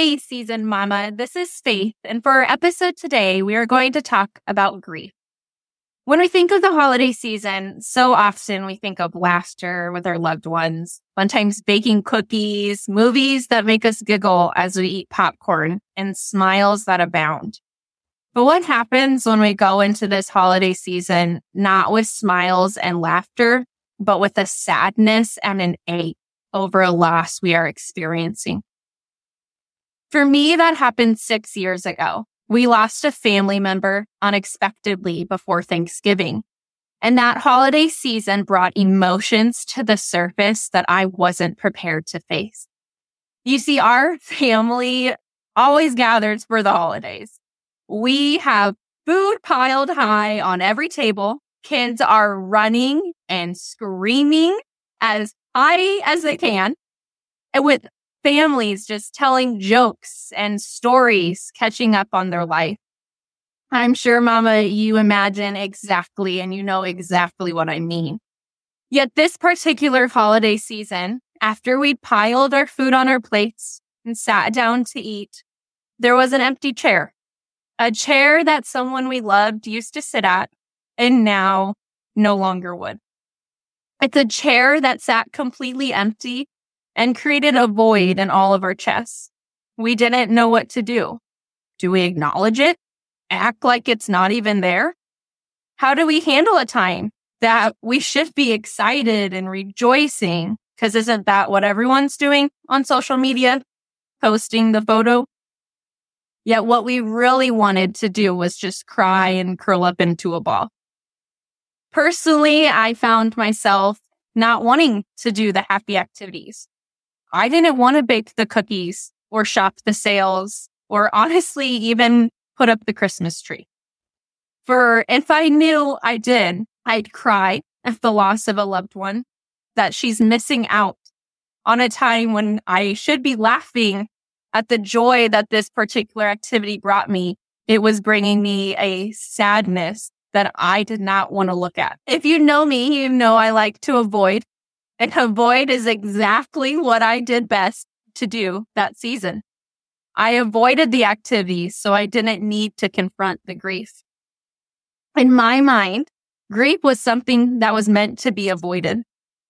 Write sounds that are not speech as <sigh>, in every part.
Hey, season mama, this is Faith. And for our episode today, we are going to talk about grief. When we think of the holiday season, so often we think of laughter with our loved ones, sometimes baking cookies, movies that make us giggle as we eat popcorn, and smiles that abound. But what happens when we go into this holiday season, not with smiles and laughter, but with a sadness and an ache over a loss we are experiencing? For me, that happened six years ago. We lost a family member unexpectedly before Thanksgiving. And that holiday season brought emotions to the surface that I wasn't prepared to face. You see, our family always gathers for the holidays. We have food piled high on every table. Kids are running and screaming as high as they can. And with families just telling jokes and stories, catching up on their life. I'm sure, Mama, you imagine exactly and you know exactly what I mean. Yet this particular holiday season, after we'd piled our food on our plates and sat down to eat, there was an empty chair. A chair that someone we loved used to sit at and now no longer would. It's a chair that sat completely empty and created a void in all of our chests. We didn't know what to do. Do we acknowledge it? Act like it's not even there? How do we handle a time that we should be excited and rejoicing? Because isn't that what everyone's doing on social media? Posting the photo. Yet what we really wanted to do was just cry and curl up into a ball. Personally, I found myself not wanting to do the happy activities. I didn't want to bake the cookies or shop the sales or honestly even put up the Christmas tree. For if I knew I did, I'd cry at the loss of a loved one that she's missing out on a time when I should be laughing at the joy that this particular activity brought me. It was bringing me a sadness that I did not want to look at. If you know me, you know I like to avoid and avoid is exactly what I did best to do that season. I avoided the activities so I didn't need to confront the grief. In my mind, grief was something that was meant to be avoided.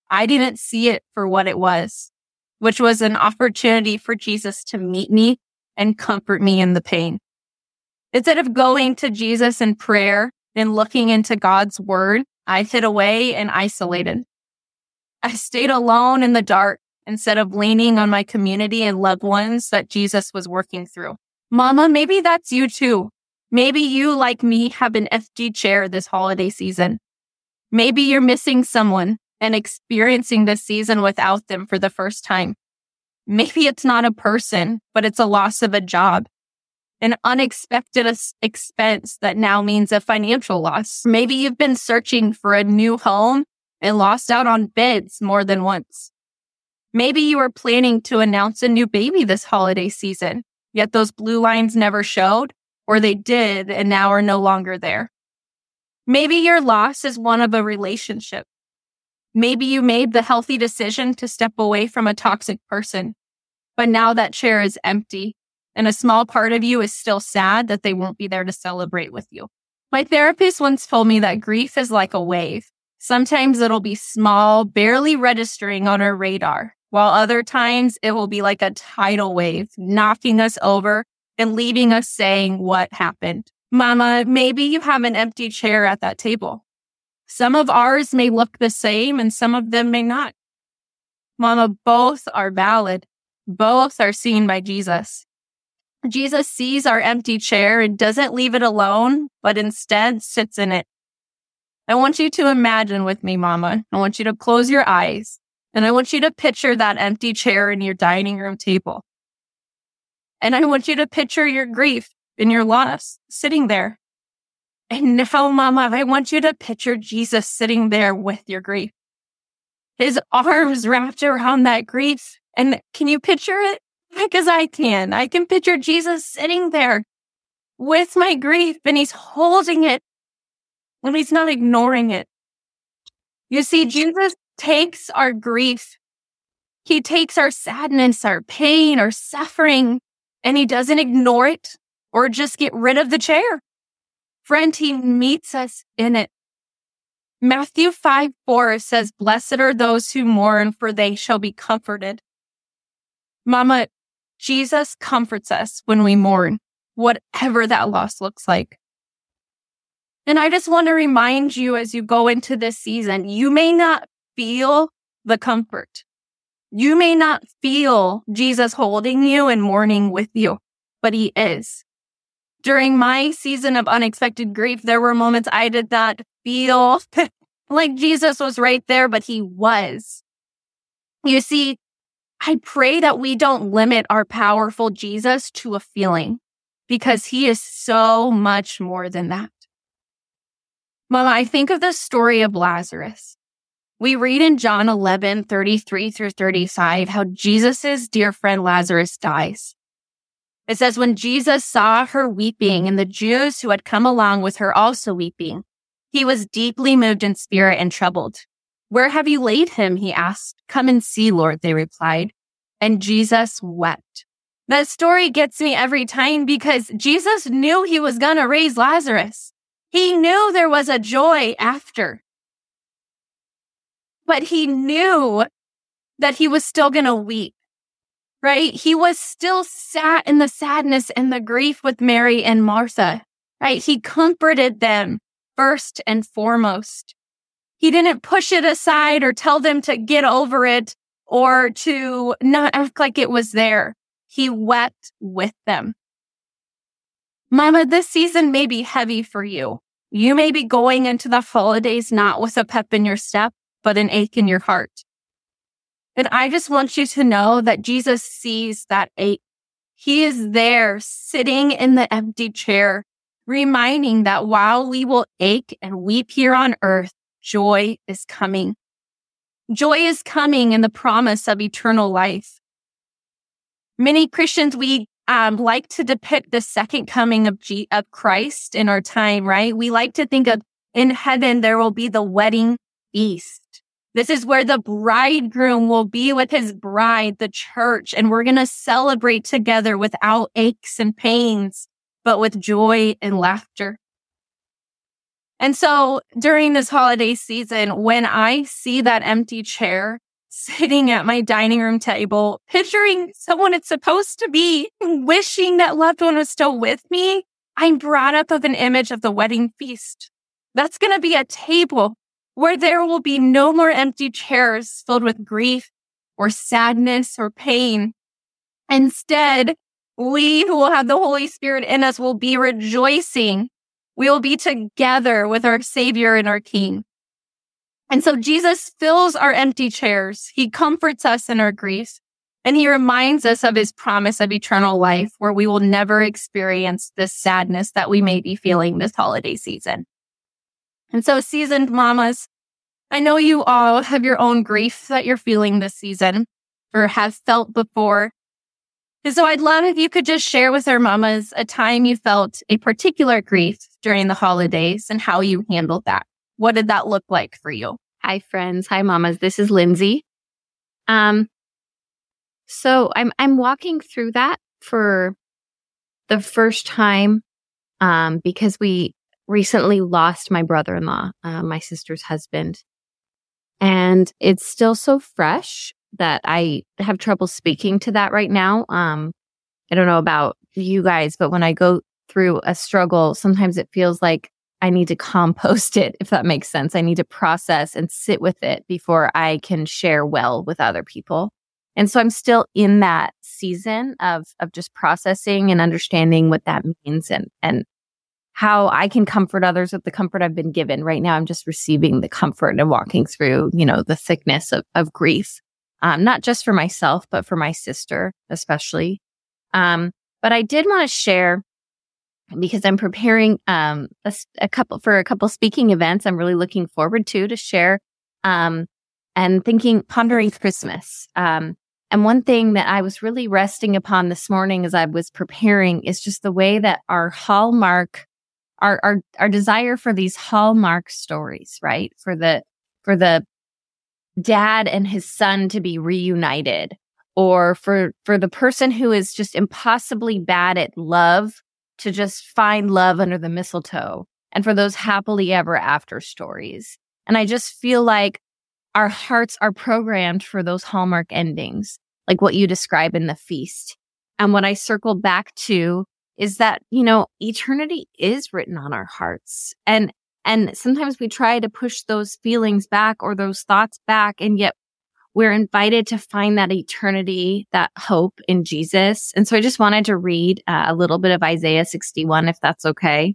I didn't see it for what it was, which was an opportunity for Jesus to meet me and comfort me in the pain. Instead of going to Jesus in prayer and looking into God's word, I hid away and isolated. I stayed alone in the dark instead of leaning on my community and loved ones that Jesus was working through. Mama, maybe that's you too. Maybe you, like me, have an FG chair this holiday season. Maybe you're missing someone and experiencing this season without them for the first time. Maybe it's not a person, but it's a loss of a job, an unexpected expense that now means a financial loss. Maybe you've been searching for a new home and lost out on bids more than once. Maybe you were planning to announce a new baby this holiday season, yet those blue lines never showed, or they did and now are no longer there. Maybe your loss is one of a relationship. Maybe you made the healthy decision to step away from a toxic person, but now that chair is empty and a small part of you is still sad that they won't be there to celebrate with you. My therapist once told me that grief is like a wave. Sometimes it'll be small, barely registering on our radar, while other times it will be like a tidal wave, knocking us over and leaving us saying what happened. Mama, maybe you have an empty chair at that table. Some of ours may look the same and some of them may not. Mama, both are valid. Both are seen by Jesus. Jesus sees our empty chair and doesn't leave it alone, but instead sits in it I want you to imagine with me, mama. I want you to close your eyes and I want you to picture that empty chair in your dining room table. And I want you to picture your grief and your loss sitting there. And now, mama, I want you to picture Jesus sitting there with your grief. His arms wrapped around that grief. And can you picture it? Because I can. I can picture Jesus sitting there with my grief and he's holding it and he's not ignoring it. You see, Jesus takes our grief. He takes our sadness, our pain, our suffering, and he doesn't ignore it or just get rid of the chair. Friend, he meets us in it. Matthew 5 4 says, Blessed are those who mourn, for they shall be comforted. Mama, Jesus comforts us when we mourn, whatever that loss looks like. And I just want to remind you as you go into this season, you may not feel the comfort. You may not feel Jesus holding you and mourning with you, but he is. During my season of unexpected grief, there were moments I did not feel <laughs> like Jesus was right there, but he was. You see, I pray that we don't limit our powerful Jesus to a feeling because he is so much more than that. Mama, I think of the story of Lazarus. We read in John 11, 33 through 35, how Jesus' dear friend Lazarus dies. It says, when Jesus saw her weeping and the Jews who had come along with her also weeping, he was deeply moved in spirit and troubled. Where have you laid him? He asked. Come and see, Lord, they replied. And Jesus wept. That story gets me every time because Jesus knew he was going to raise Lazarus. He knew there was a joy after but he knew that he was still going to weep, right? He was still sat in the sadness and the grief with Mary and Martha, right? He comforted them first and foremost. He didn't push it aside or tell them to get over it or to not act like it was there. He wept with them. Mama, this season may be heavy for you. You may be going into the holidays not with a pep in your step, but an ache in your heart. And I just want you to know that Jesus sees that ache. He is there sitting in the empty chair, reminding that while we will ache and weep here on earth, joy is coming. Joy is coming in the promise of eternal life. Many Christians, we um, like to depict the second coming of, G- of Christ in our time, right? We like to think of in heaven, there will be the wedding feast. This is where the bridegroom will be with his bride, the church, and we're going to celebrate together without aches and pains, but with joy and laughter. And so during this holiday season, when I see that empty chair sitting at my dining room table, picturing someone it's supposed to be, wishing that loved one was still with me, I'm brought up of an image of the wedding feast. That's going to be a table where there will be no more empty chairs filled with grief or sadness or pain. Instead, we who will have the Holy Spirit in us will be rejoicing. We will be together with our Savior and our King. And so Jesus fills our empty chairs. He comforts us in our grief. And he reminds us of his promise of eternal life where we will never experience this sadness that we may be feeling this holiday season. And so seasoned mamas, I know you all have your own grief that you're feeling this season or have felt before. And so I'd love if you could just share with our mamas a time you felt a particular grief during the holidays and how you handled that. What did that look like for you? Hi friends. Hi mamas. This is Lindsay. Um, so I'm, I'm walking through that for the first time, um, because we recently lost my brother-in-law, uh, my sister's husband. And it's still so fresh that I have trouble speaking to that right now. Um, I don't know about you guys, but when I go through a struggle, sometimes it feels like I need to compost it, if that makes sense. I need to process and sit with it before I can share well with other people. And so I'm still in that season of, of just processing and understanding what that means and, and how I can comfort others with the comfort I've been given. Right now, I'm just receiving the comfort and walking through, you know, the thickness of, of grief, um, not just for myself, but for my sister, especially. Um, but I did want to share because I'm preparing, um, a, a, couple for a couple speaking events. I'm really looking forward to, to share, um, and thinking, pondering Christmas. Um, and one thing that I was really resting upon this morning as I was preparing is just the way that our hallmark our, our, our desire for these hallmark stories, right? For the, for the dad and his son to be reunited or for, for the person who is just impossibly bad at love to just find love under the mistletoe and for those happily ever after stories. And I just feel like our hearts are programmed for those hallmark endings, like what you describe in the feast. And what I circle back to is that, you know, eternity is written on our hearts. And, and sometimes we try to push those feelings back or those thoughts back. And yet we're invited to find that eternity, that hope in Jesus. And so I just wanted to read uh, a little bit of Isaiah 61, if that's okay.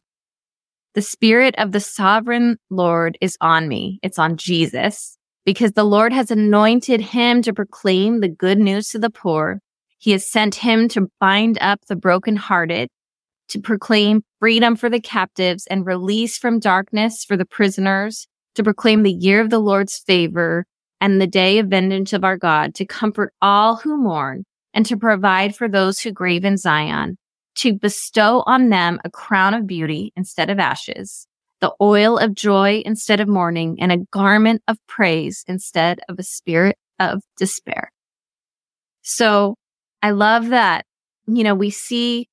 The spirit of the sovereign Lord is on me. It's on Jesus because the Lord has anointed him to proclaim the good news to the poor. He has sent him to bind up the brokenhearted, to proclaim freedom for the captives and release from darkness for the prisoners, to proclaim the year of the Lord's favor and the day of vengeance of our God, to comfort all who mourn and to provide for those who grieve in Zion, to bestow on them a crown of beauty instead of ashes, the oil of joy instead of mourning, and a garment of praise instead of a spirit of despair. So I love that, you know, we see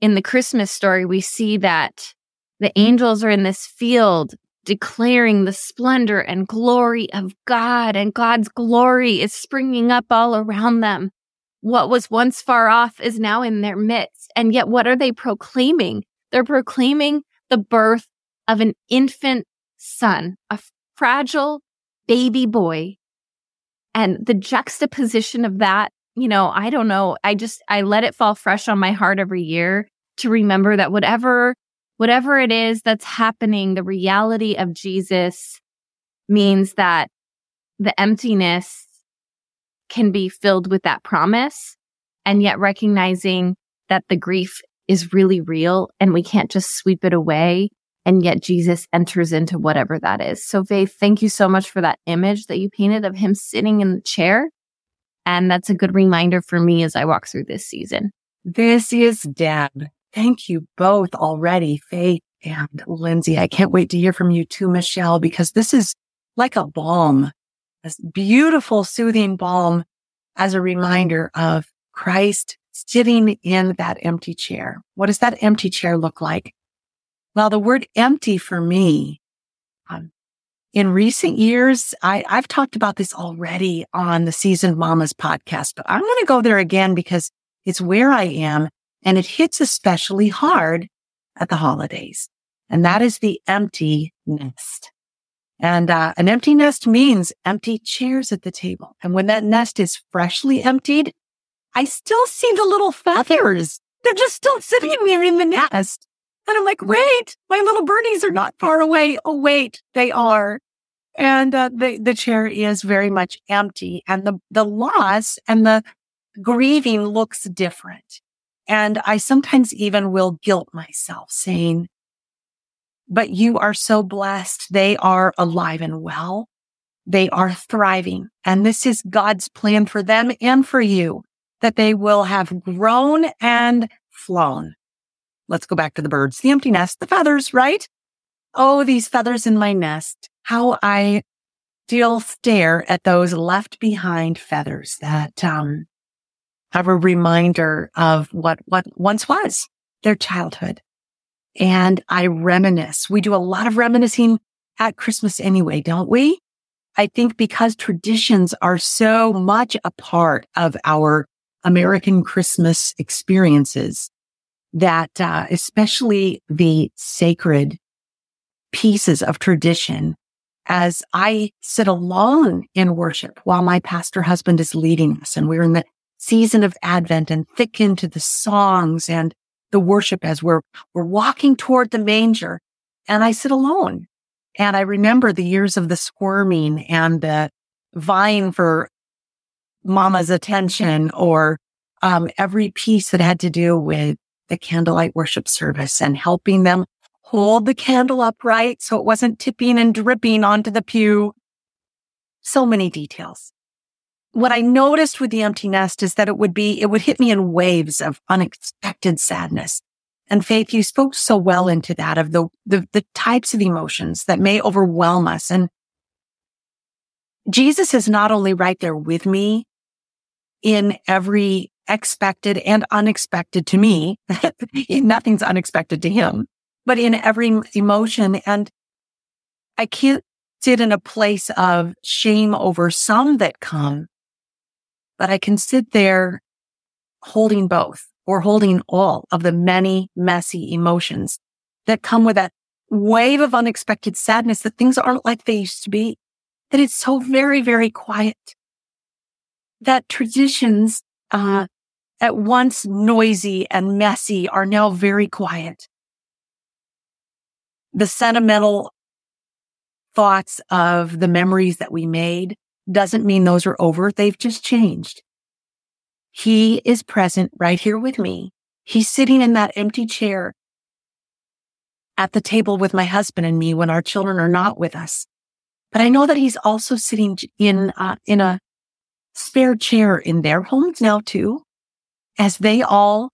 in the Christmas story, we see that the angels are in this field declaring the splendor and glory of God, and God's glory is springing up all around them. What was once far off is now in their midst. And yet, what are they proclaiming? They're proclaiming the birth of an infant son, a fragile baby boy. And the juxtaposition of that, you know, I don't know. I just, I let it fall fresh on my heart every year to remember that whatever whatever it is that's happening, the reality of Jesus means that the emptiness can be filled with that promise and yet recognizing that the grief is really real and we can't just sweep it away. And yet Jesus enters into whatever that is. So Faith, thank you so much for that image that you painted of him sitting in the chair. And that's a good reminder for me as I walk through this season. This is Deb. Thank you both already, Faith and Lindsay. I can't wait to hear from you too, Michelle, because this is like a balm, a beautiful, soothing balm as a reminder of Christ sitting in that empty chair. What does that empty chair look like? Well, the word empty for me, um, in recent years, I, I've talked about this already on the Seasoned Mamas podcast, but I'm going to go there again because it's where I am and it hits especially hard at the holidays. And that is the empty nest. And uh, an empty nest means empty chairs at the table. And when that nest is freshly emptied, I still see the little feathers. They're just still sitting there in the nest. And I'm like, wait, my little birdies are not far away. Oh, wait, they are. And uh, the, the chair is very much empty and the, the loss and the grieving looks different. And I sometimes even will guilt myself saying, but you are so blessed. They are alive and well. They are thriving. And this is God's plan for them and for you that they will have grown and flown. Let's go back to the birds, the empty nest, the feathers, right? Oh, these feathers in my nest. How I still stare at those left behind feathers that, um, have a reminder of what, what once was their childhood. And I reminisce. We do a lot of reminiscing at Christmas anyway, don't we? I think because traditions are so much a part of our American Christmas experiences that, uh, especially the sacred pieces of tradition as I sit alone in worship while my pastor husband is leading us and we're in the season of Advent and thick into the songs and the worship as we're, we're walking toward the manger. And I sit alone and I remember the years of the squirming and the vying for mama's attention or um, every piece that had to do with the candlelight worship service and helping them hold the candle upright so it wasn't tipping and dripping onto the pew. So many details what I noticed with the empty nest is that it would be, it would hit me in waves of unexpected sadness. And Faith, you spoke so well into that of the, the, the types of emotions that may overwhelm us. And Jesus is not only right there with me in every expected and unexpected to me. <laughs> Nothing's unexpected to him, but in every emotion. And I can't sit in a place of shame over some that come, but I can sit there holding both or holding all of the many messy emotions that come with that wave of unexpected sadness that things aren't like they used to be, that it's so very, very quiet, that traditions, uh, at once noisy and messy are now very quiet. The sentimental thoughts of the memories that we made doesn't mean those are over. They've just changed. He is present right here with me. He's sitting in that empty chair at the table with my husband and me when our children are not with us. But I know that he's also sitting in, uh, in a spare chair in their homes now too, as they all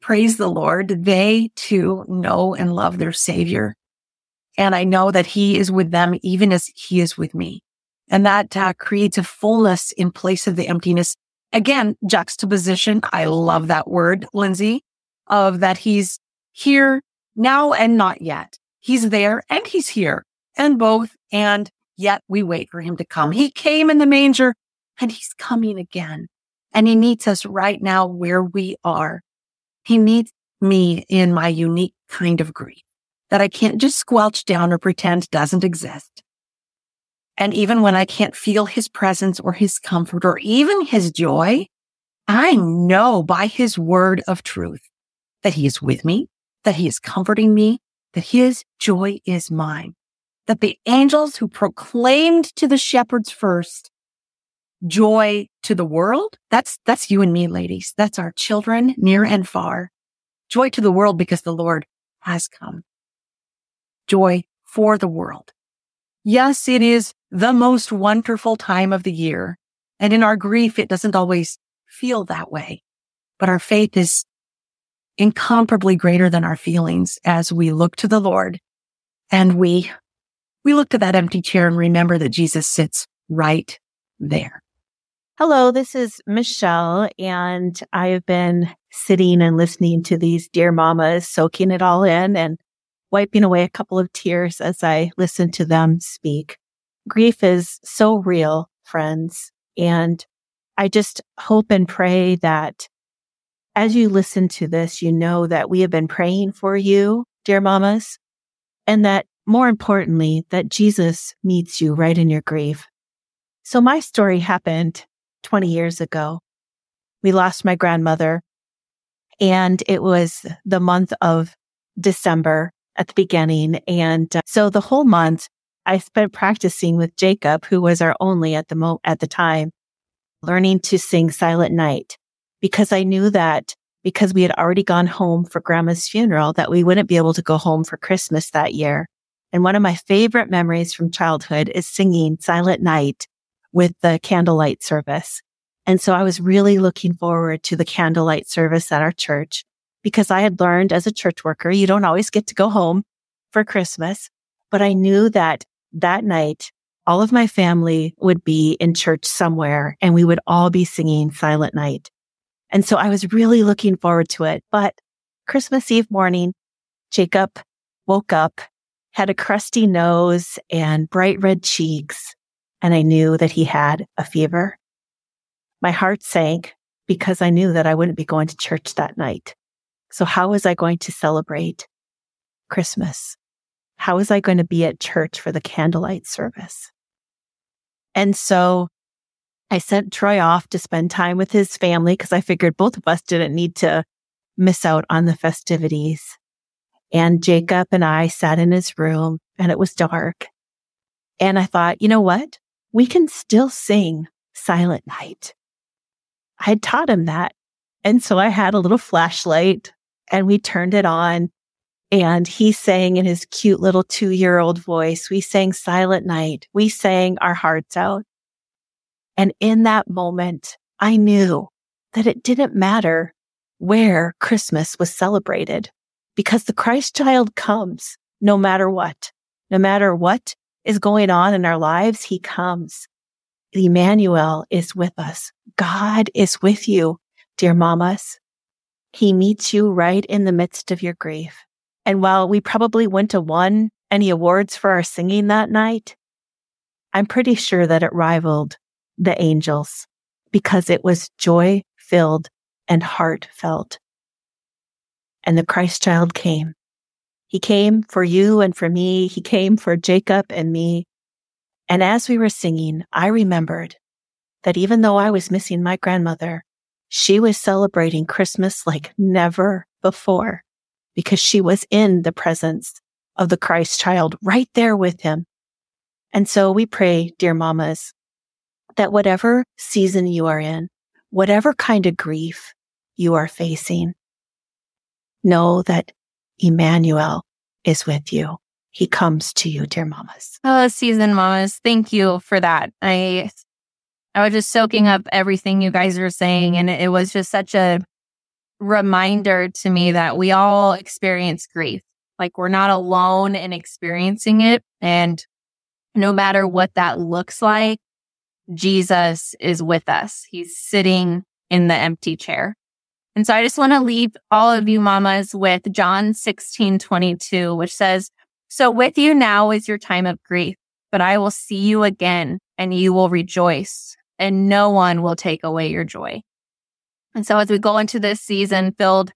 praise the Lord. They too know and love their savior. And I know that he is with them even as he is with me. And that uh, creates a fullness in place of the emptiness. Again, juxtaposition. I love that word, Lindsay, of that he's here now and not yet. He's there and he's here and both. And yet we wait for him to come. He came in the manger and he's coming again. And he needs us right now where we are. He needs me in my unique kind of grief that I can't just squelch down or pretend doesn't exist. And even when I can't feel his presence or his comfort or even his joy, I know by his word of truth that he is with me, that he is comforting me, that his joy is mine, that the angels who proclaimed to the shepherds first joy to the world. That's, that's you and me, ladies. That's our children near and far. Joy to the world because the Lord has come. Joy for the world. Yes, it is the most wonderful time of the year. And in our grief, it doesn't always feel that way, but our faith is incomparably greater than our feelings as we look to the Lord and we, we look to that empty chair and remember that Jesus sits right there. Hello, this is Michelle, and I have been sitting and listening to these dear mamas, soaking it all in and wiping away a couple of tears as I listen to them speak. Grief is so real, friends, and I just hope and pray that as you listen to this, you know that we have been praying for you, dear mamas, and that more importantly, that Jesus meets you right in your grief. So my story happened 20 years ago. We lost my grandmother and it was the month of December at the beginning. And uh, so the whole month I spent practicing with Jacob, who was our only at the mo, at the time, learning to sing Silent Night because I knew that because we had already gone home for grandma's funeral that we wouldn't be able to go home for Christmas that year. And one of my favorite memories from childhood is singing Silent Night with the candlelight service. And so I was really looking forward to the candlelight service at our church because I had learned as a church worker, you don't always get to go home for Christmas, but I knew that that night, all of my family would be in church somewhere and we would all be singing Silent Night. And so I was really looking forward to it. But Christmas Eve morning, Jacob woke up, had a crusty nose and bright red cheeks and I knew that he had a fever. My heart sank because I knew that I wouldn't be going to church that night. So how was I going to celebrate Christmas? How was I going to be at church for the candlelight service? And so I sent Troy off to spend time with his family because I figured both of us didn't need to miss out on the festivities. And Jacob and I sat in his room and it was dark. And I thought, you know what? we can still sing Silent Night. I had taught him that. And so I had a little flashlight and we turned it on and he sang in his cute little two year old voice. We sang Silent Night. We sang our hearts out. And in that moment, I knew that it didn't matter where Christmas was celebrated because the Christ child comes no matter what, no matter what is going on in our lives, he comes. Emmanuel is with us. God is with you, dear mamas. He meets you right in the midst of your grief. And while we probably wouldn't have won any awards for our singing that night, I'm pretty sure that it rivaled the angels because it was joy filled and heartfelt. And the Christ child came. He came for you and for me. He came for Jacob and me. And as we were singing, I remembered that even though I was missing my grandmother, she was celebrating Christmas like never before because she was in the presence of the Christ child right there with him. And so we pray, dear mamas, that whatever season you are in, whatever kind of grief you are facing, know that Emmanuel is with you. He comes to you, dear mamas. Oh, season mamas. Thank you for that. I, I was just soaking up everything you guys are saying. And it was just such a reminder to me that we all experience grief. Like we're not alone in experiencing it. And no matter what that looks like, Jesus is with us. He's sitting in the empty chair. And so I just want to leave all of you mamas with John 16, 22, which says, So with you now is your time of grief, but I will see you again and you will rejoice and no one will take away your joy. And so as we go into this season filled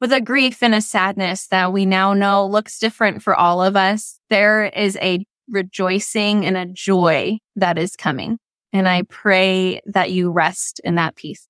with a grief and a sadness that we now know looks different for all of us, there is a rejoicing and a joy that is coming. And I pray that you rest in that peace.